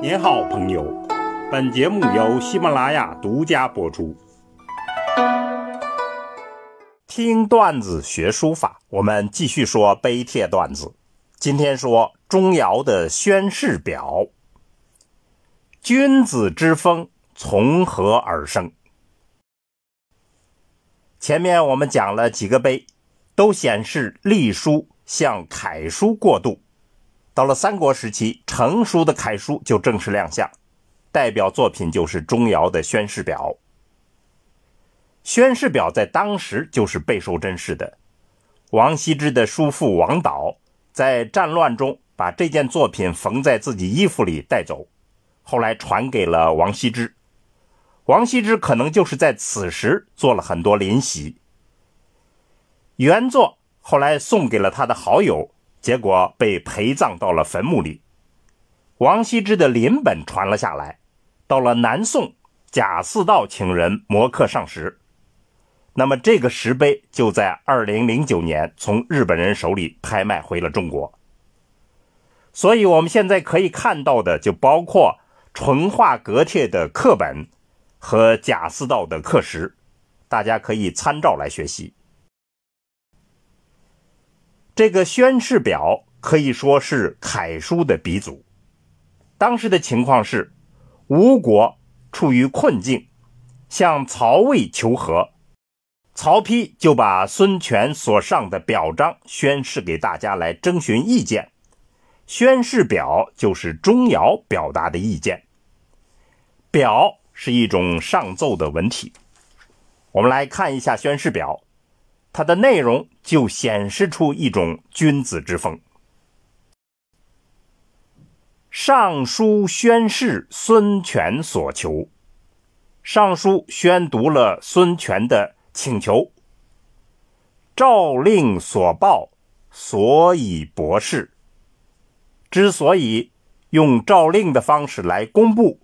您好，朋友。本节目由喜马拉雅独家播出。听段子学书法，我们继续说碑帖段子。今天说钟繇的宣誓表。君子之风从何而生？前面我们讲了几个碑，都显示隶书向楷书过渡。到了三国时期，成熟的楷书就正式亮相，代表作品就是钟繇的宣誓表。宣誓表在当时就是备受珍视的。王羲之的叔父王导在战乱中把这件作品缝在自己衣服里带走，后来传给了王羲之。王羲之可能就是在此时做了很多临习。原作后来送给了他的好友，结果被陪葬到了坟墓里。王羲之的临本传了下来，到了南宋，贾似道请人摹刻上石。那么这个石碑就在二零零九年从日本人手里拍卖回了中国。所以我们现在可以看到的就包括淳化阁帖的刻本。和贾似道的刻石，大家可以参照来学习。这个宣誓表可以说是楷书的鼻祖。当时的情况是，吴国处于困境，向曹魏求和，曹丕就把孙权所上的表彰宣示给大家来征询意见。宣誓表就是钟繇表达的意见，表。是一种上奏的文体。我们来看一下宣誓表，它的内容就显示出一种君子之风。上书宣誓孙权所求，上书宣读了孙权的请求。诏令所报，所以博士。之所以用诏令的方式来公布。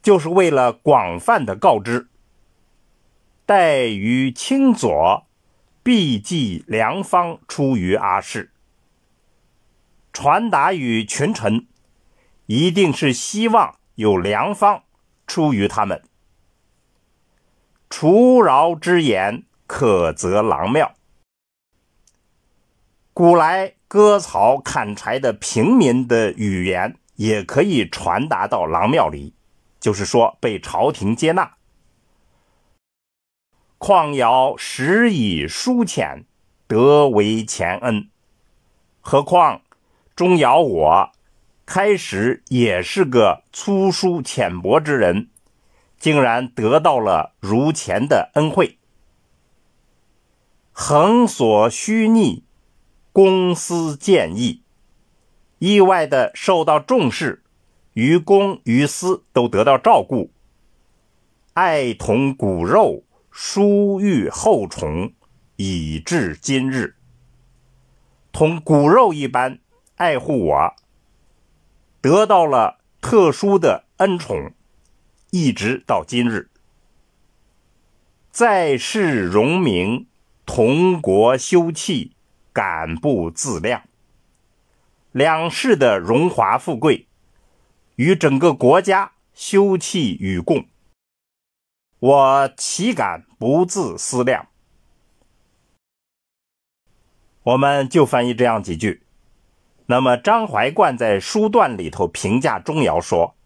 就是为了广泛的告知，待于清左，必记良方出于阿市，传达于群臣，一定是希望有良方出于他们。除饶之言，可择郎庙。古来割草砍柴的平民的语言，也可以传达到郎庙里。就是说，被朝廷接纳。况尧时以疏浅，得为前恩。何况钟繇我开始也是个粗疏浅薄之人，竟然得到了如前的恩惠。恒所虚逆，公私建议，意外的受到重视。于公于私都得到照顾，爱同骨肉，疏育厚宠，以至今日，同骨肉一般爱护我，得到了特殊的恩宠，一直到今日。在世荣名，同国休戚，敢不自量？两世的荣华富贵。与整个国家休戚与共，我岂敢不自思量？我们就翻译这样几句。那么张怀灌在书段里头评价钟繇说：“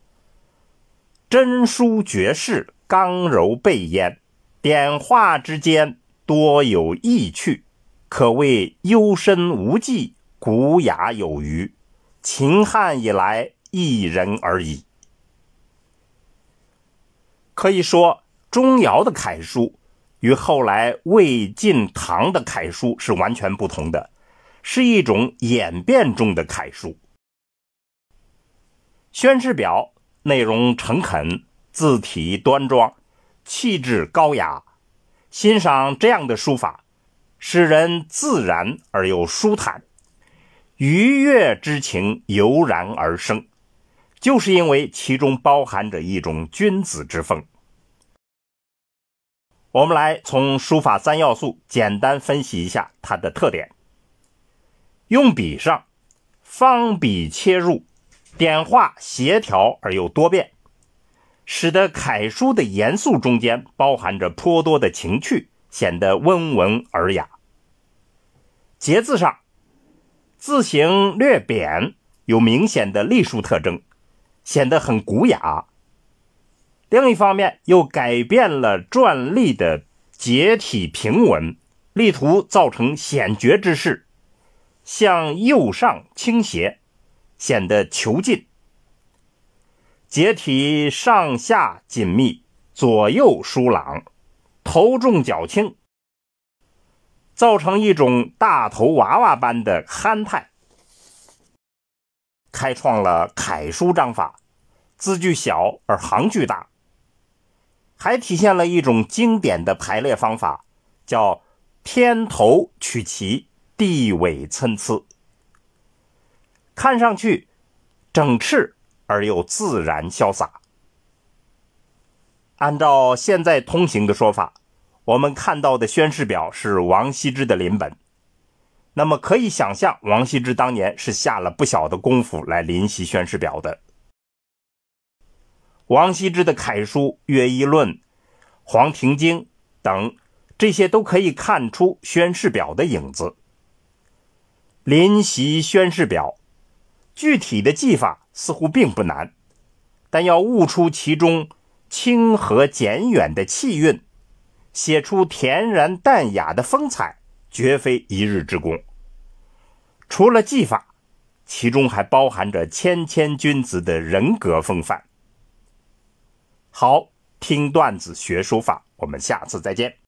真书绝世，刚柔备焉，点画之间多有意趣，可谓幽深无际，古雅有余。秦汉以来。”一人而已。可以说，钟繇的楷书与后来魏晋唐的楷书是完全不同的，是一种演变中的楷书。宣誓表内容诚恳，字体端庄，气质高雅。欣赏这样的书法，使人自然而又舒坦，愉悦之情油然而生。就是因为其中包含着一种君子之风。我们来从书法三要素简单分析一下它的特点。用笔上，方笔切入，点画协调而又多变，使得楷书的严肃中间包含着颇多的情趣，显得温文尔雅。节字上，字形略扁，有明显的隶书特征，显得很古雅。另一方面，又改变了篆隶的结体平稳，力图造成显绝之势，向右上倾斜。显得遒劲，结体上下紧密，左右疏朗，头重脚轻，造成一种大头娃娃般的憨态，开创了楷书章法，字距小而行距大，还体现了一种经典的排列方法，叫天头取齐，地尾参差。看上去整饬而又自然潇洒。按照现在通行的说法，我们看到的宣誓表是王羲之的临本。那么可以想象，王羲之当年是下了不小的功夫来临习宣誓表的。王羲之的楷书《乐毅论》《黄庭经》等，这些都可以看出宣示表的影子。临习宣示表。具体的技法似乎并不难，但要悟出其中清和简远的气韵，写出恬然淡雅的风采，绝非一日之功。除了技法，其中还包含着谦谦君子的人格风范。好，听段子学书法，我们下次再见。